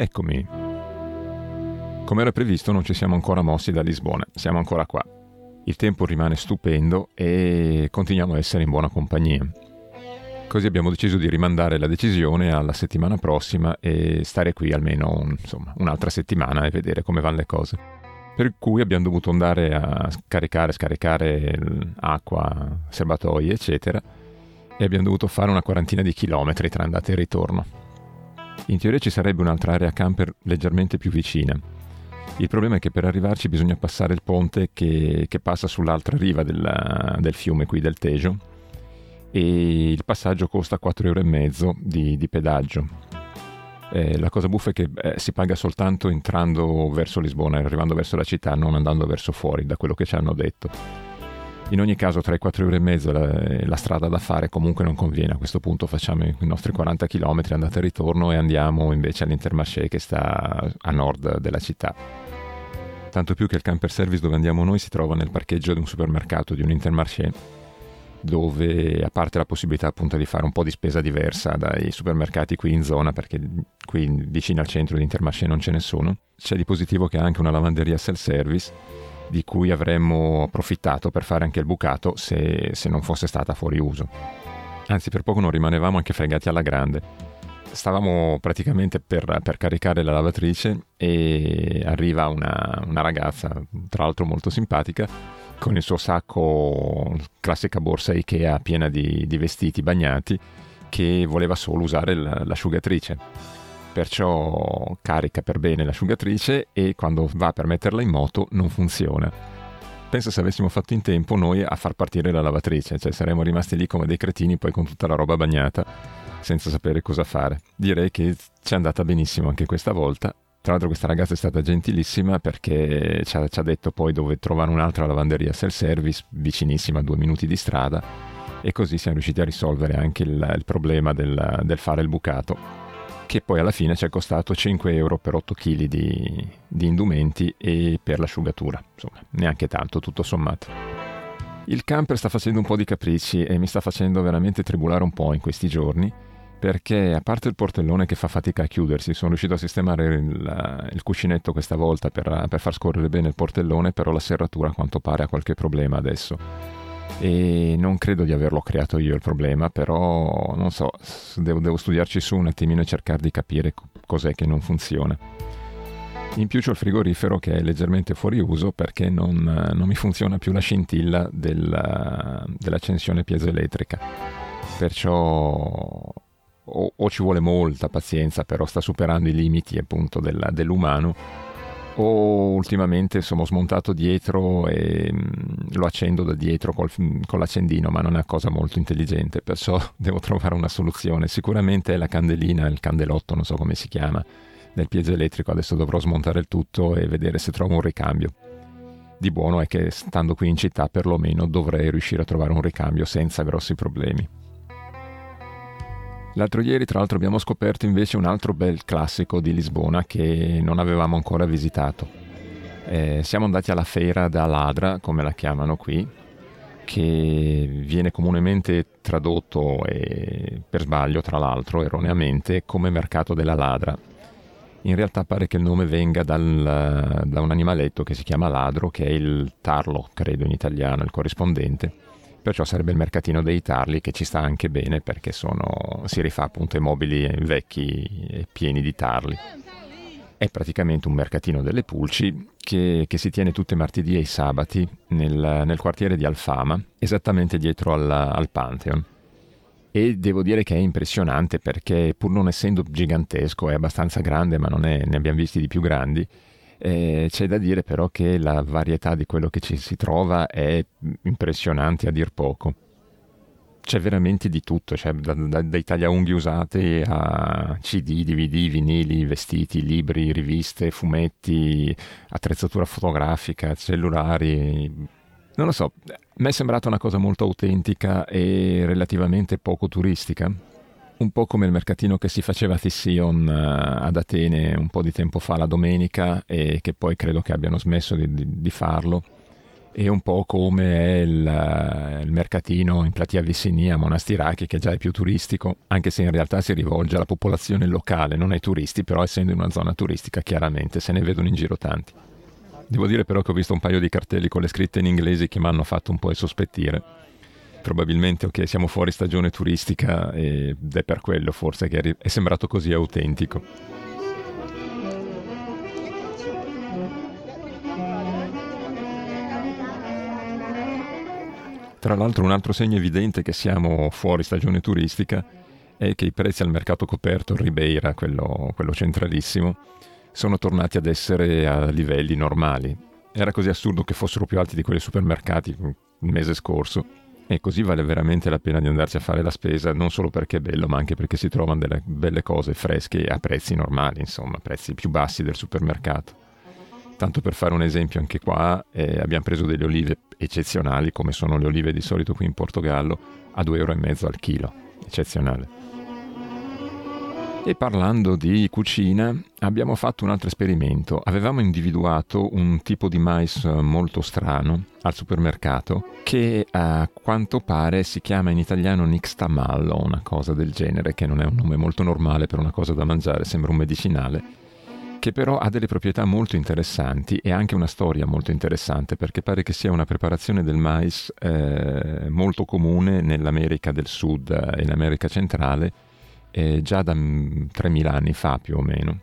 Eccomi. Come era previsto non ci siamo ancora mossi da Lisbona, siamo ancora qua. Il tempo rimane stupendo e continuiamo a essere in buona compagnia. Così abbiamo deciso di rimandare la decisione alla settimana prossima e stare qui almeno un, insomma, un'altra settimana e vedere come vanno le cose. Per cui abbiamo dovuto andare a caricare, scaricare acqua, serbatoi, eccetera, e abbiamo dovuto fare una quarantina di chilometri tra andata e ritorno. In teoria ci sarebbe un'altra area camper leggermente più vicina. Il problema è che per arrivarci bisogna passare il ponte che, che passa sull'altra riva del, del fiume qui del Tejo e il passaggio costa 4,5 euro di, di pedaggio. Eh, la cosa buffa è che eh, si paga soltanto entrando verso Lisbona, arrivando verso la città, non andando verso fuori, da quello che ci hanno detto. In ogni caso, tra i 4,5 euro la, la strada da fare comunque non conviene. A questo punto facciamo i nostri 40 km andata e ritorno e andiamo invece all'Intermarché che sta a nord della città. Tanto più che il camper service dove andiamo noi si trova nel parcheggio di un supermercato, di un Intermarché dove a parte la possibilità appunto di fare un po' di spesa diversa dai supermercati qui in zona perché qui vicino al centro di Intermarché non ce ne sono, c'è di positivo che ha anche una lavanderia self-service di cui avremmo approfittato per fare anche il bucato se, se non fosse stata fuori uso. Anzi, per poco non rimanevamo anche fregati alla grande. Stavamo praticamente per, per caricare la lavatrice e arriva una, una ragazza, tra l'altro molto simpatica, con il suo sacco, classica borsa Ikea piena di, di vestiti bagnati, che voleva solo usare l'asciugatrice. Perciò carica per bene l'asciugatrice e quando va per metterla in moto non funziona. Penso se avessimo fatto in tempo noi a far partire la lavatrice, cioè saremmo rimasti lì come dei cretini poi con tutta la roba bagnata senza sapere cosa fare. Direi che ci è andata benissimo anche questa volta tra l'altro questa ragazza è stata gentilissima perché ci ha, ci ha detto poi dove trovare un'altra lavanderia self-service vicinissima a due minuti di strada e così siamo riusciti a risolvere anche il, il problema del, del, fare il bucato che poi alla fine ci è costato 5 euro per 8 kg di, di indumenti e per l'asciugatura, insomma neanche tanto tutto sommato. Il camper sta facendo un po' di capricci e mi sta facendo veramente tribulare un po' in questi giorni perché a parte il portellone che fa fatica a chiudersi, sono riuscito a sistemare il, il cuscinetto questa volta per, per, far scorrere bene il portellone, però la serratura a quanto pare ha qualche problema adesso. E non credo di averlo creato io il problema, però non so, devo, devo studiarci su un attimino e cercare di capire cos'è che non funziona. In più c'ho il frigorifero che è leggermente fuori uso perché non, non mi funziona più la scintilla del, dell'accensione piezoelettrica. Perciò o, o, ci vuole molta pazienza, però sta superando i limiti appunto della, dell'umano, o ultimamente sono smontato dietro e mm, lo accendo da dietro col, con l'accendino, ma non è una cosa molto intelligente, perciò devo trovare una soluzione. Sicuramente è la candelina, il candelotto, non so come si chiama, del piezoelettrico, adesso dovrò smontare il tutto e vedere se trovo un ricambio. Di buono è che stando qui in città perlomeno dovrei riuscire a trovare un ricambio senza grossi problemi. L'altro ieri, tra l'altro, abbiamo scoperto invece un altro bel classico di Lisbona che non avevamo ancora visitato. Eh, siamo andati alla Feira da Ladra, come la chiamano qui, che viene comunemente tradotto e per sbaglio, tra l'altro, erroneamente, come mercato della ladra. In realtà pare che il nome venga dal, da un animaletto che si chiama ladro, che è il tarlo, credo in italiano, il corrispondente perciò sarebbe il mercatino dei tarli che ci sta anche bene perché sono, si rifà appunto ai mobili vecchi e pieni di tarli. È praticamente un mercatino delle pulci che, che si tiene tutti i martedì e i sabati nel, nel quartiere di Alfama, esattamente dietro al, al Pantheon. E devo dire che è impressionante perché pur non essendo gigantesco, è abbastanza grande, ma è, ne abbiamo visti di più grandi, eh, c'è da dire però che la varietà di quello che ci si trova è impressionante a dir poco. C'è veramente di tutto, cioè da, da, dai tagliaunghi usati a CD, DVD, vinili, vestiti, libri, riviste, fumetti, attrezzatura fotografica, cellulari. Non lo so, mi è sembrata una cosa molto autentica e relativamente poco turistica un po' come il mercatino che si faceva a Tission uh, ad Atene un po' di tempo fa la domenica e che poi credo che abbiano smesso di, di, di farlo e un po' come è il, il mercatino in Platia Vissinia, Monastirachi, che già è più turistico, anche se in realtà si rivolge alla popolazione locale, non ai turisti, però essendo in una zona turistica chiaramente se ne vedono in giro tanti. Devo dire però che ho visto un paio di cartelli con le scritte in inglese che mi hanno fatto un po' sospettire. Probabilmente ok, siamo fuori stagione turistica ed è per quello forse che è sembrato così autentico. Tra l'altro un altro segno evidente che siamo fuori stagione turistica è che i prezzi al mercato coperto, Ribeira, quello, quello centralissimo, sono tornati ad essere a livelli normali. Era così assurdo che fossero più alti di quelli supermercati il mese scorso. E così vale veramente la pena di andarci a fare la spesa, non solo perché è bello, ma anche perché si trovano delle belle cose fresche a prezzi normali, insomma, prezzi più bassi del supermercato. Tanto per fare un esempio anche qua, eh, abbiamo preso delle olive eccezionali, come sono le olive di solito qui in Portogallo, a 2,5 euro al chilo. Eccezionale. E parlando di cucina, abbiamo fatto un altro esperimento. Avevamo individuato un tipo di mais molto strano al supermercato che a quanto pare si chiama in italiano nixtamallo, una cosa del genere, che non è un nome molto normale per una cosa da mangiare, sembra un medicinale che però ha delle proprietà molto interessanti e anche una storia molto interessante perché pare che sia una preparazione del mais eh, molto comune nell'America del Sud e nell'America centrale eh, già da 3000 anni fa più o meno.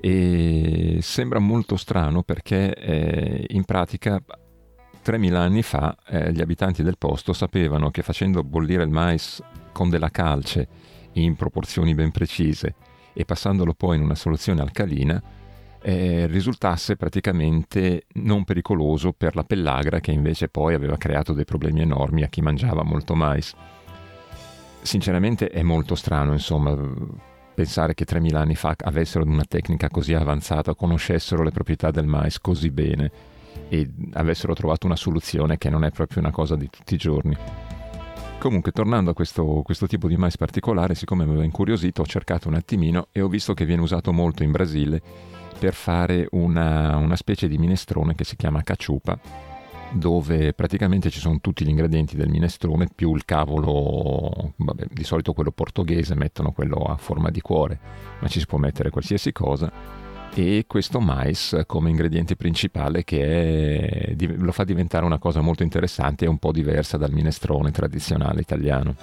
E sembra molto strano perché eh, in pratica 3000 anni fa eh, gli abitanti del posto sapevano che facendo bollire il mais con della calce in proporzioni ben precise e passandolo poi in una soluzione alcalina eh, risultasse praticamente non pericoloso per la pellagra che invece poi aveva creato dei problemi enormi a chi mangiava molto mais. Sinceramente è molto strano, insomma, pensare che 3000 anni fa avessero una tecnica così avanzata, conoscessero le proprietà del mais così bene e avessero trovato una soluzione che non è proprio una cosa di tutti i giorni. Comunque, tornando a questo, questo, tipo di mais particolare, siccome mi aveva incuriosito, ho cercato un attimino e ho visto che viene usato molto in Brasile per fare una, una specie di minestrone che si chiama caciupa, dove praticamente ci sono tutti gli ingredienti del minestrone più il cavolo, vabbè, di solito quello portoghese, mettono quello a forma di cuore, ma ci si può mettere qualsiasi cosa e questo mais come ingrediente principale che è, lo fa diventare una cosa molto interessante e un po' diversa dal minestrone tradizionale italiano.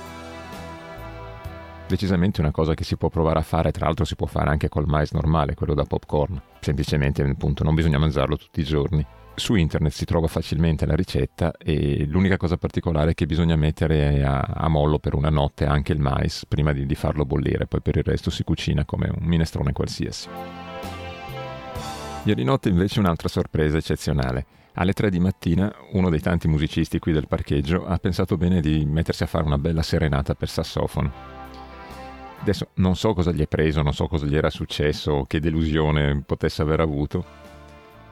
Decisamente una cosa che si può provare a fare, tra l'altro si può fare anche col mais normale, quello da popcorn, semplicemente appunto non bisogna mangiarlo tutti i giorni. Su internet si trova facilmente la ricetta e l'unica cosa particolare è che bisogna mettere a, a mollo per una notte anche il mais prima di, di farlo bollire, poi per il resto si cucina come un minestrone qualsiasi. Ieri notte invece un'altra sorpresa eccezionale. Alle 3 di mattina uno dei tanti musicisti qui del parcheggio ha pensato bene di mettersi a fare una bella serenata per sassofono. Adesso non so cosa gli è preso, non so cosa gli era successo, che delusione potesse aver avuto,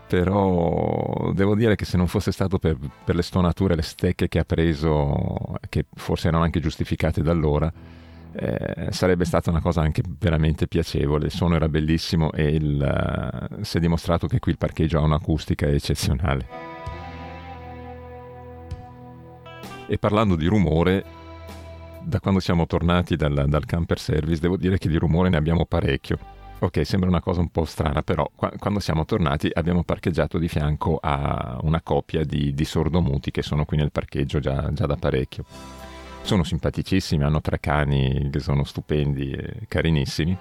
però devo dire che se non fosse stato per, per le stonature, le stecche che ha preso, che forse erano anche giustificate da allora, eh, sarebbe stata una cosa anche veramente piacevole. Il suono era bellissimo e il, uh, si è dimostrato che qui il parcheggio ha un'acustica eccezionale. E parlando di rumore, da quando siamo tornati dal, dal, camper service, devo dire che di rumore ne abbiamo parecchio. Ok, sembra una cosa un po' strana, però qua, quando siamo tornati abbiamo parcheggiato di fianco a una coppia di, di sordomuti che sono qui nel parcheggio già, già da parecchio. Sono simpaticissimi, hanno tre cani che sono stupendi e carinissimi,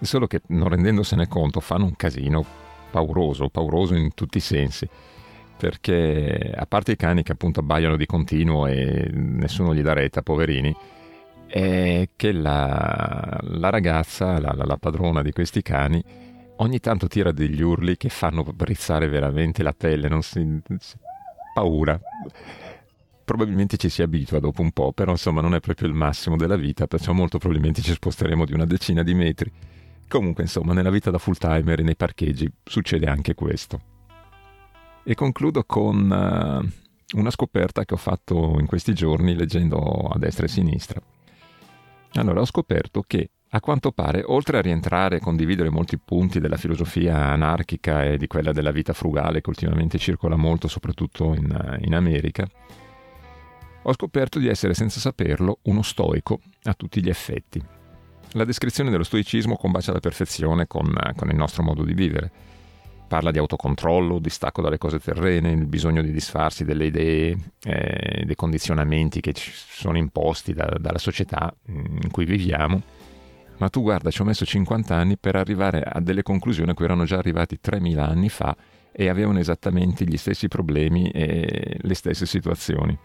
solo che non rendendosene conto fanno un casino pauroso, pauroso in tutti i sensi, perché a parte i cani che appunto abbaiano di continuo e nessuno gli dà retta, poverini, è che la, la ragazza, la, la, la padrona di questi cani, ogni tanto tira degli urli che fanno rizzare veramente la pelle, non si... paura probabilmente ci si abitua dopo un po', però insomma non è proprio il massimo della vita, perciò molto probabilmente ci sposteremo di una decina di metri. Comunque insomma nella vita da full timer e nei parcheggi succede anche questo. E concludo con uh, una scoperta che ho fatto in questi giorni leggendo a destra e a sinistra. Allora ho scoperto che A quanto pare, oltre a rientrare e condividere molti punti della filosofia anarchica e di quella della vita frugale che ultimamente circola molto, soprattutto in, in America, ho scoperto di essere senza saperlo uno stoico a tutti gli effetti. La descrizione dello stoicismo combacia alla perfezione con, con il nostro modo di vivere. Parla di autocontrollo, distacco dalle cose terrene, il bisogno di disfarsi delle idee, eh, dei condizionamenti che ci sono imposti da, dalla società in cui viviamo ma tu guarda, ci ho messo 50 anni per arrivare a delle conclusioni a cui erano già arrivati 3000 anni fa e avevano esattamente gli stessi problemi e le stesse situazioni.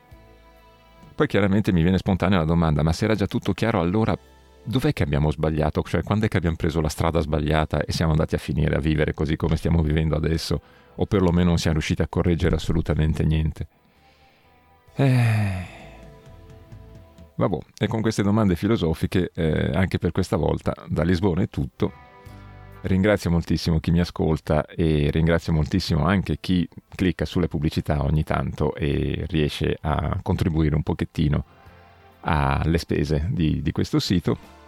Poi chiaramente mi viene spontanea la domanda, ma se era già tutto chiaro allora dov'è che abbiamo sbagliato? Cioè quando è che abbiamo preso la strada sbagliata e siamo andati a finire a vivere così come stiamo vivendo adesso? O perlomeno non siamo riusciti a correggere assolutamente niente? Eh... Vabbè, e con queste domande filosofiche, eh, anche per questa volta, da Lisbona è tutto. Ringrazio moltissimo chi mi ascolta e ringrazio moltissimo anche chi clicca sulle pubblicità ogni tanto e riesce a contribuire un pochettino alle spese di, di questo sito.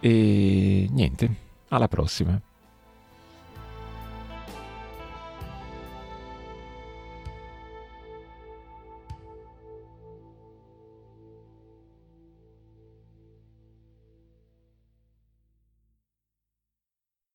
E niente, alla prossima.